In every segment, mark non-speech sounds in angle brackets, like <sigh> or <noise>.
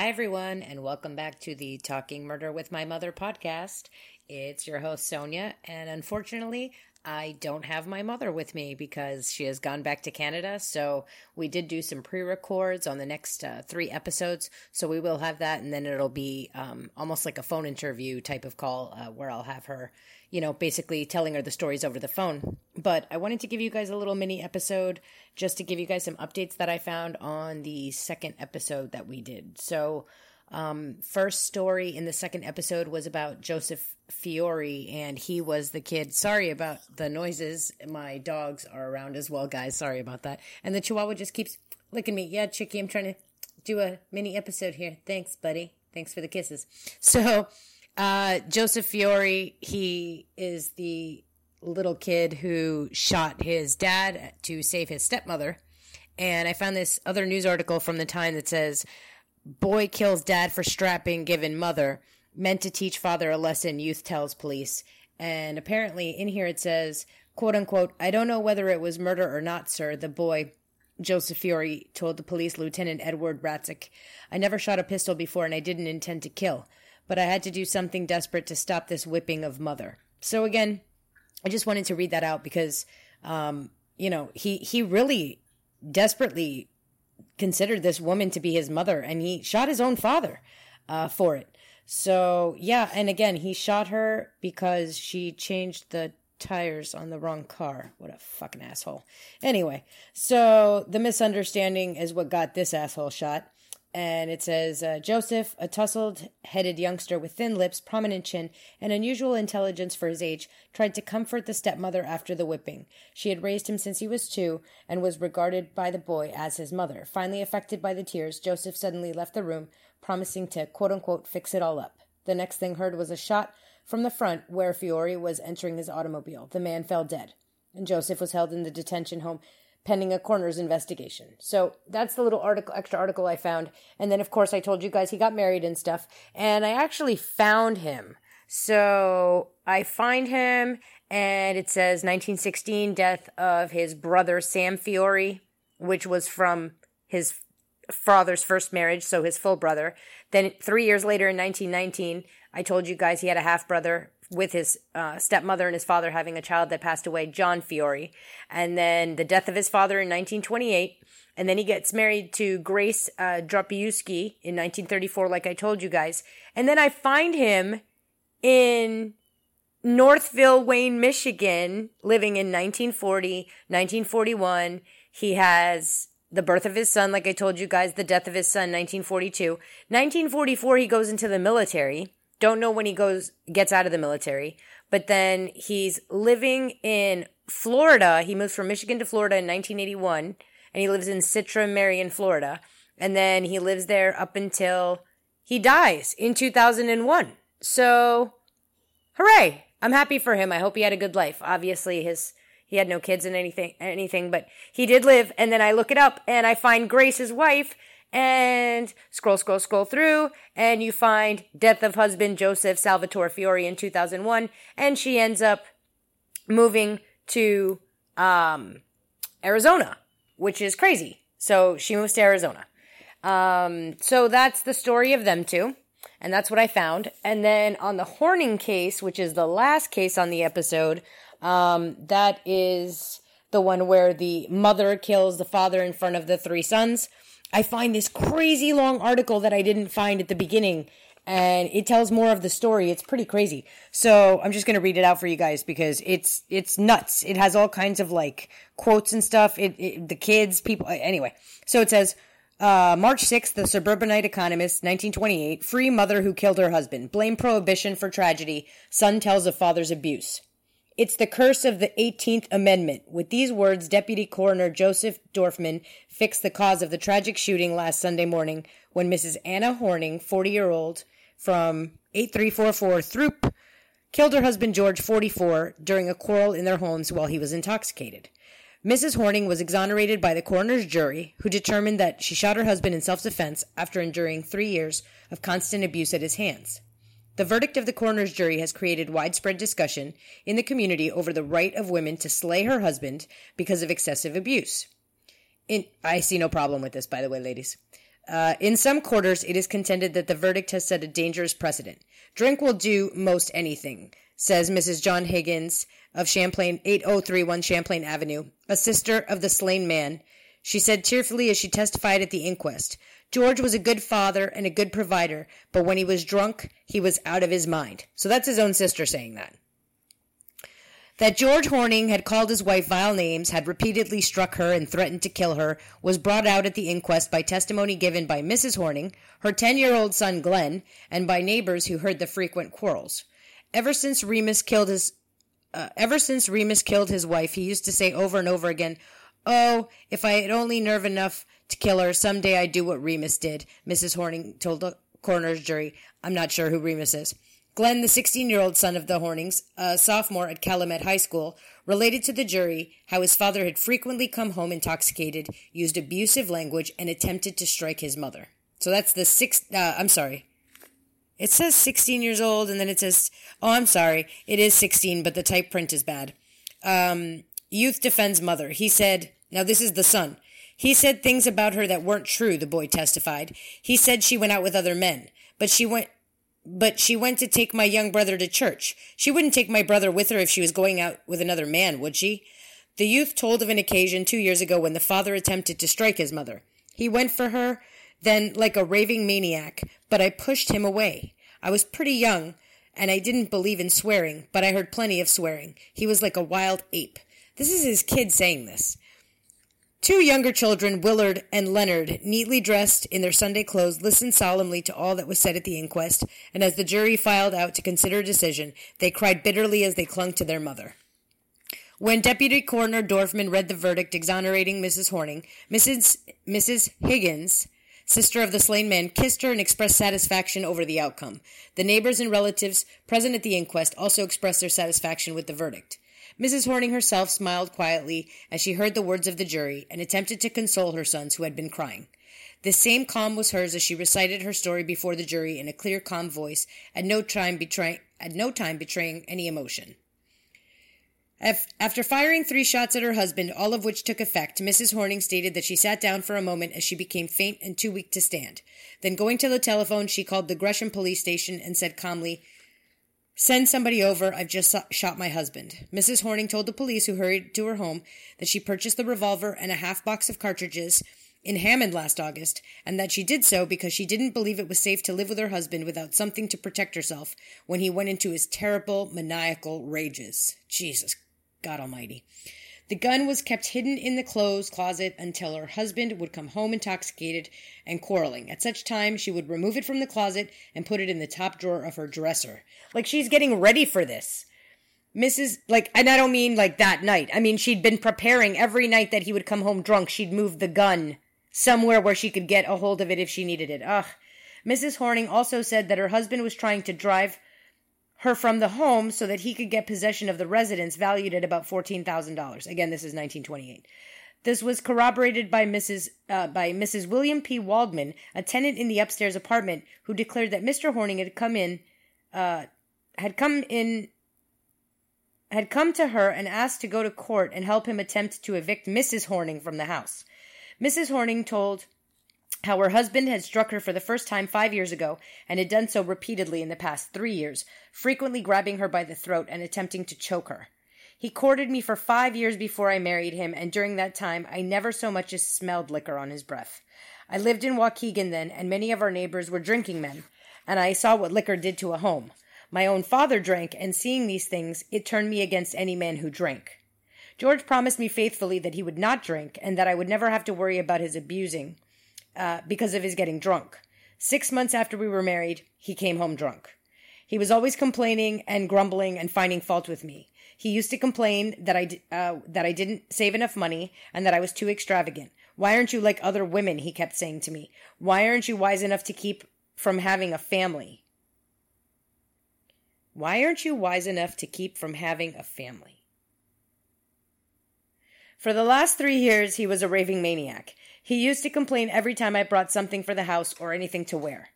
Hi, everyone, and welcome back to the Talking Murder with My Mother podcast. It's your host, Sonia, and unfortunately, I don't have my mother with me because she has gone back to Canada. So we did do some pre records on the next uh, three episodes. So we will have that. And then it'll be um, almost like a phone interview type of call uh, where I'll have her, you know, basically telling her the stories over the phone. But I wanted to give you guys a little mini episode just to give you guys some updates that I found on the second episode that we did. So um, first story in the second episode was about Joseph Fiore, and he was the kid. Sorry about the noises. My dogs are around as well, guys. Sorry about that. And the Chihuahua just keeps licking me. Yeah, Chicky, I'm trying to do a mini episode here. Thanks, buddy. Thanks for the kisses. <laughs> So, uh, Joseph Fiore, he is the little kid who shot his dad to save his stepmother. And I found this other news article from the time that says Boy kills dad for strapping given mother. Meant to teach father a lesson, youth tells police. And apparently in here it says, quote unquote, I don't know whether it was murder or not, sir. The boy, Joseph Fiore, told the police lieutenant Edward Ratzik. I never shot a pistol before and I didn't intend to kill, but I had to do something desperate to stop this whipping of mother. So again, I just wanted to read that out because, um, you know, he, he really desperately considered this woman to be his mother and he shot his own father uh, for it. So, yeah, and again, he shot her because she changed the tires on the wrong car. What a fucking asshole. Anyway, so the misunderstanding is what got this asshole shot and it says uh, Joseph, a tousled headed youngster with thin lips, prominent chin, and unusual intelligence for his age, tried to comfort the stepmother after the whipping. She had raised him since he was two and was regarded by the boy as his mother. Finally affected by the tears, Joseph suddenly left the room, promising to quote unquote fix it all up. The next thing heard was a shot from the front where Fiore was entering his automobile. The man fell dead, and Joseph was held in the detention home pending a coroner's investigation. So that's the little article, extra article I found. And then, of course, I told you guys he got married and stuff. And I actually found him. So I find him, and it says 1916 death of his brother Sam Fiore, which was from his father's first marriage, so his full brother. Then three years later in 1919, I told you guys he had a half brother with his uh, stepmother and his father having a child that passed away, John Fiore. And then the death of his father in 1928. And then he gets married to Grace uh, Dropiewski in 1934, like I told you guys. And then I find him in Northville, Wayne, Michigan, living in 1940, 1941. He has the birth of his son, like I told you guys, the death of his son, 1942. 1944, he goes into the military. Don't know when he goes, gets out of the military, but then he's living in Florida. He moves from Michigan to Florida in 1981 and he lives in Citra, Marion, Florida. And then he lives there up until he dies in 2001. So, hooray. I'm happy for him. I hope he had a good life. Obviously, his, he had no kids and anything, anything, but he did live. And then I look it up and I find Grace's wife, and scroll, scroll, scroll through, and you find death of husband Joseph Salvatore Fiore in 2001, and she ends up moving to um, Arizona, which is crazy. So she moves to Arizona. Um, so that's the story of them two. And that's what I found. And then on the Horning case, which is the last case on the episode, um, that is the one where the mother kills the father in front of the three sons. I find this crazy long article that I didn't find at the beginning and it tells more of the story. It's pretty crazy. So I'm just to read it out for you guys because it's, it's nuts. It has all kinds of like quotes and stuff. It, it the kids, people, anyway. So it says, uh, March 6th, the Suburbanite Economist, 1928, free mother who killed her husband. Blame prohibition for tragedy. Son tells of father's abuse. It's the curse of the 18th Amendment. With these words, Deputy Coroner Joseph Dorfman fixed the cause of the tragic shooting last Sunday morning when Mrs. Anna Horning, 40 year old, from 8344 Throop, killed her husband George, 44, during a quarrel in their homes while he was intoxicated. Mrs. Horning was exonerated by the coroner's jury, who determined that she shot her husband in self defense after enduring three years of constant abuse at his hands. The verdict of the coroner's jury has created widespread discussion in the community over the right of women to slay her husband because of excessive abuse. In, I see no problem with this, by the way, ladies. Uh, in some quarters, it is contended that the verdict has set a dangerous precedent. Drink will do most anything, says Mrs. John Higgins of Champlain, 8031 Champlain Avenue, a sister of the slain man. She said tearfully as she testified at the inquest. George was a good father and a good provider, but when he was drunk, he was out of his mind. So that's his own sister saying that. That George Horning had called his wife vile names, had repeatedly struck her, and threatened to kill her, was brought out at the inquest by testimony given by Mrs. Horning, her 10 year old son Glenn, and by neighbors who heard the frequent quarrels. Ever since Remus killed his uh, ever since Remus killed his wife, he used to say over and over again, "Oh, if I had only nerve enough to kill her, someday I'd do what Remus did." Mrs. Horning told the coroner's jury. I'm not sure who Remus is. Glenn, the 16 year old son of the Hornings, a sophomore at Calumet High School, related to the jury how his father had frequently come home intoxicated, used abusive language, and attempted to strike his mother. So that's the six, uh, I'm sorry. It says 16 years old, and then it says, oh, I'm sorry, it is 16, but the type print is bad. Um, youth defends mother. He said, now this is the son. He said things about her that weren't true, the boy testified. He said she went out with other men, but she went, but she went to take my young brother to church. She wouldn't take my brother with her if she was going out with another man, would she? The youth told of an occasion two years ago when the father attempted to strike his mother. He went for her, then like a raving maniac, but I pushed him away. I was pretty young, and I didn't believe in swearing, but I heard plenty of swearing. He was like a wild ape. This is his kid saying this. Two younger children, Willard and Leonard, neatly dressed in their Sunday clothes, listened solemnly to all that was said at the inquest, and as the jury filed out to consider a decision, they cried bitterly as they clung to their mother. When Deputy Coroner Dorfman read the verdict exonerating Mrs. Horning, Mrs. Mrs. Higgins, sister of the slain man, kissed her and expressed satisfaction over the outcome. The neighbors and relatives present at the inquest also expressed their satisfaction with the verdict. Mrs. Horning herself smiled quietly as she heard the words of the jury and attempted to console her sons who had been crying. The same calm was hers as she recited her story before the jury in a clear, calm voice, at no time betraying, at no time betraying any emotion. After firing three shots at her husband, all of which took effect, Mrs. Horning stated that she sat down for a moment as she became faint and too weak to stand. Then, going to the telephone, she called the Gresham police station and said calmly, Send somebody over. I've just shot my husband. Mrs. Horning told the police who hurried to her home that she purchased the revolver and a half box of cartridges in Hammond last August, and that she did so because she didn't believe it was safe to live with her husband without something to protect herself when he went into his terrible maniacal rages. Jesus, God Almighty. The gun was kept hidden in the clothes closet until her husband would come home intoxicated and quarreling. At such time, she would remove it from the closet and put it in the top drawer of her dresser. Like she's getting ready for this. Mrs. Like, and I don't mean like that night. I mean, she'd been preparing every night that he would come home drunk. She'd move the gun somewhere where she could get a hold of it if she needed it. Ugh. Mrs. Horning also said that her husband was trying to drive her from the home so that he could get possession of the residence valued at about $14,000. Again, this is 1928. This was corroborated by Mrs. Uh, by Mrs. William P. Waldman, a tenant in the upstairs apartment, who declared that Mr. Horning had come in, uh, had come in, had come to her and asked to go to court and help him attempt to evict Mrs. Horning from the house. Mrs. Horning told how her husband had struck her for the first time five years ago and had done so repeatedly in the past three years, frequently grabbing her by the throat and attempting to choke her. He courted me for five years before I married him, and during that time I never so much as smelled liquor on his breath. I lived in Waukegan then, and many of our neighbors were drinking men, and I saw what liquor did to a home. My own father drank, and seeing these things, it turned me against any man who drank. George promised me faithfully that he would not drink, and that I would never have to worry about his abusing uh, because of his getting drunk. Six months after we were married, he came home drunk. He was always complaining and grumbling and finding fault with me. He used to complain that I uh, that I didn't save enough money and that I was too extravagant. Why aren't you like other women? He kept saying to me. Why aren't you wise enough to keep from having a family? Why aren't you wise enough to keep from having a family? For the last three years, he was a raving maniac. He used to complain every time I brought something for the house or anything to wear.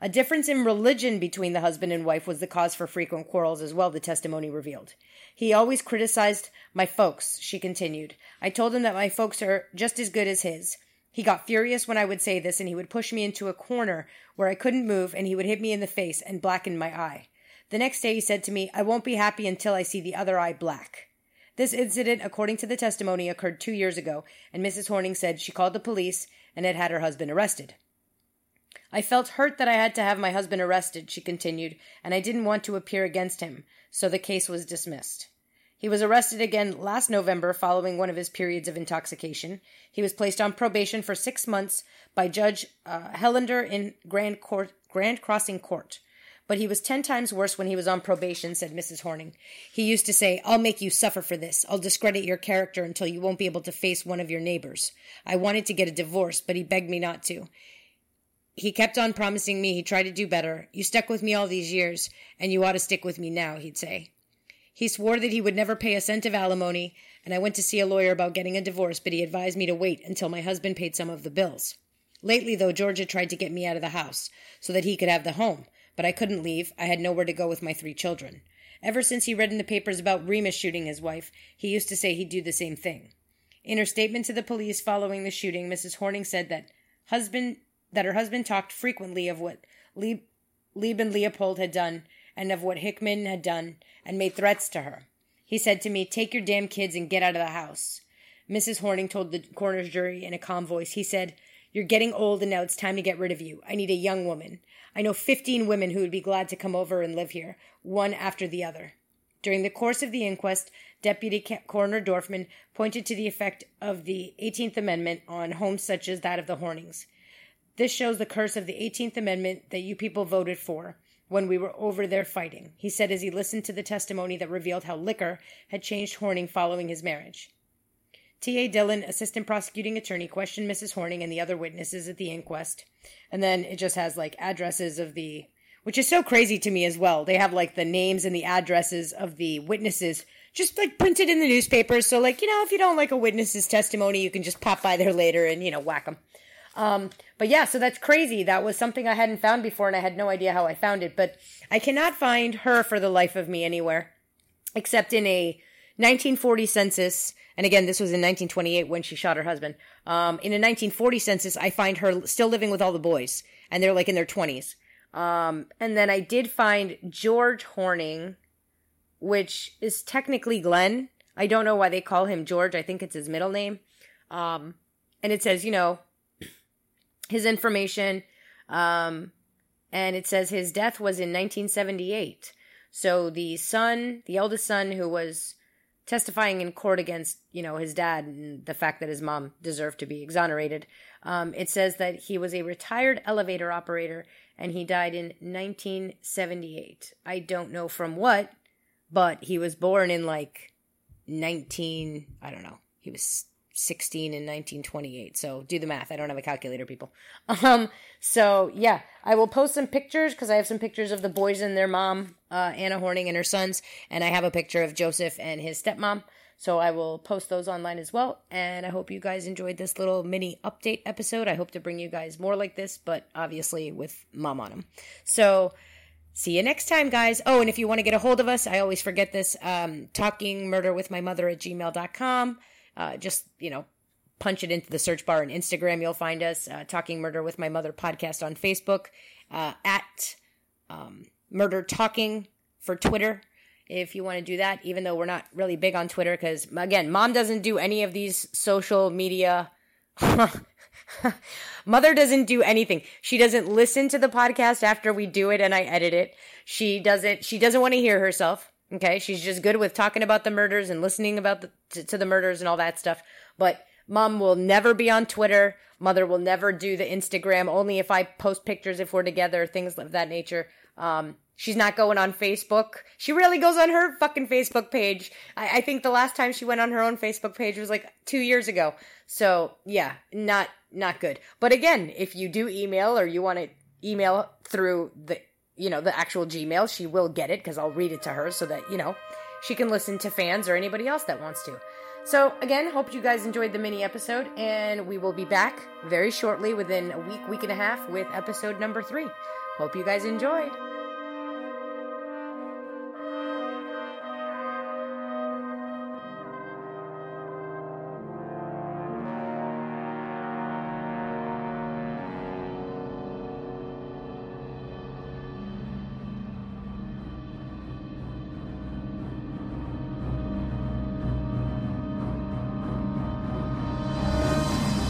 A difference in religion between the husband and wife was the cause for frequent quarrels as well, the testimony revealed. He always criticized my folks, she continued. I told him that my folks are just as good as his. He got furious when I would say this, and he would push me into a corner where I couldn't move, and he would hit me in the face and blacken my eye. The next day he said to me, I won't be happy until I see the other eye black. This incident, according to the testimony, occurred two years ago, and Mrs. Horning said she called the police and had had her husband arrested. I felt hurt that I had to have my husband arrested, she continued, and I didn't want to appear against him, so the case was dismissed. He was arrested again last November following one of his periods of intoxication. He was placed on probation for six months by Judge uh, Helander in Grand, Court, Grand Crossing Court. But he was ten times worse when he was on probation, said Mrs. Horning. He used to say, I'll make you suffer for this. I'll discredit your character until you won't be able to face one of your neighbors. I wanted to get a divorce, but he begged me not to. He kept on promising me he'd try to do better. You stuck with me all these years, and you ought to stick with me now, he'd say. He swore that he would never pay a cent of alimony, and I went to see a lawyer about getting a divorce, but he advised me to wait until my husband paid some of the bills. Lately, though, Georgia tried to get me out of the house so that he could have the home, but I couldn't leave. I had nowhere to go with my three children. Ever since he read in the papers about Remus shooting his wife, he used to say he'd do the same thing. In her statement to the police following the shooting, Mrs. Horning said that husband that her husband talked frequently of what Lieb, Lieb and Leopold had done and of what Hickman had done and made threats to her. He said to me, Take your damn kids and get out of the house. Mrs. Horning told the coroner's jury in a calm voice, He said, You're getting old and now it's time to get rid of you. I need a young woman. I know 15 women who would be glad to come over and live here, one after the other. During the course of the inquest, Deputy Coroner Dorfman pointed to the effect of the 18th Amendment on homes such as that of the Hornings. This shows the curse of the 18th Amendment that you people voted for when we were over there fighting, he said as he listened to the testimony that revealed how liquor had changed Horning following his marriage. T.A. Dillon, assistant prosecuting attorney, questioned Mrs. Horning and the other witnesses at the inquest. And then it just has like addresses of the, which is so crazy to me as well. They have like the names and the addresses of the witnesses just like printed in the newspapers. So, like, you know, if you don't like a witness's testimony, you can just pop by there later and, you know, whack them. Um, but yeah, so that's crazy. That was something I hadn't found before, and I had no idea how I found it. But I cannot find her for the life of me anywhere, except in a 1940 census. And again, this was in 1928 when she shot her husband. Um, in a 1940 census, I find her still living with all the boys, and they're like in their 20s. Um, and then I did find George Horning, which is technically Glenn. I don't know why they call him George. I think it's his middle name. Um, and it says, you know, <clears throat> his information. Um, and it says his death was in 1978. So the son, the eldest son who was testifying in court against, you know, his dad and the fact that his mom deserved to be exonerated, um, it says that he was a retired elevator operator and he died in 1978. I don't know from what, but he was born in like 19, I don't know. He was 16 in 1928. So do the math. I don't have a calculator, people. <laughs> Um, so yeah, I will post some pictures because I have some pictures of the boys and their mom, uh, Anna Horning and her sons, and I have a picture of Joseph and his stepmom. So I will post those online as well. And I hope you guys enjoyed this little mini update episode. I hope to bring you guys more like this, but obviously with mom on them. So see you next time, guys. Oh, and if you want to get a hold of us, I always forget this, um, talking murder with my mother at gmail.com. Uh, just, you know, punch it into the search bar on Instagram. You'll find us uh, Talking Murder with My Mother podcast on Facebook, uh, at um, Murder Talking for Twitter. If you want to do that, even though we're not really big on Twitter, because again, mom doesn't do any of these social media. <laughs> Mother doesn't do anything. She doesn't listen to the podcast after we do it and I edit it. She doesn't. She doesn't want to hear herself. Okay, she's just good with talking about the murders and listening about the to, to the murders and all that stuff. But mom will never be on Twitter. Mother will never do the Instagram. Only if I post pictures if we're together, things of that nature. Um, she's not going on Facebook. She really goes on her fucking Facebook page. I, I think the last time she went on her own Facebook page was like two years ago. So yeah, not not good. But again, if you do email or you want to email through the you know, the actual Gmail, she will get it because I'll read it to her so that, you know, she can listen to fans or anybody else that wants to. So, again, hope you guys enjoyed the mini episode, and we will be back very shortly within a week, week and a half with episode number three. Hope you guys enjoyed.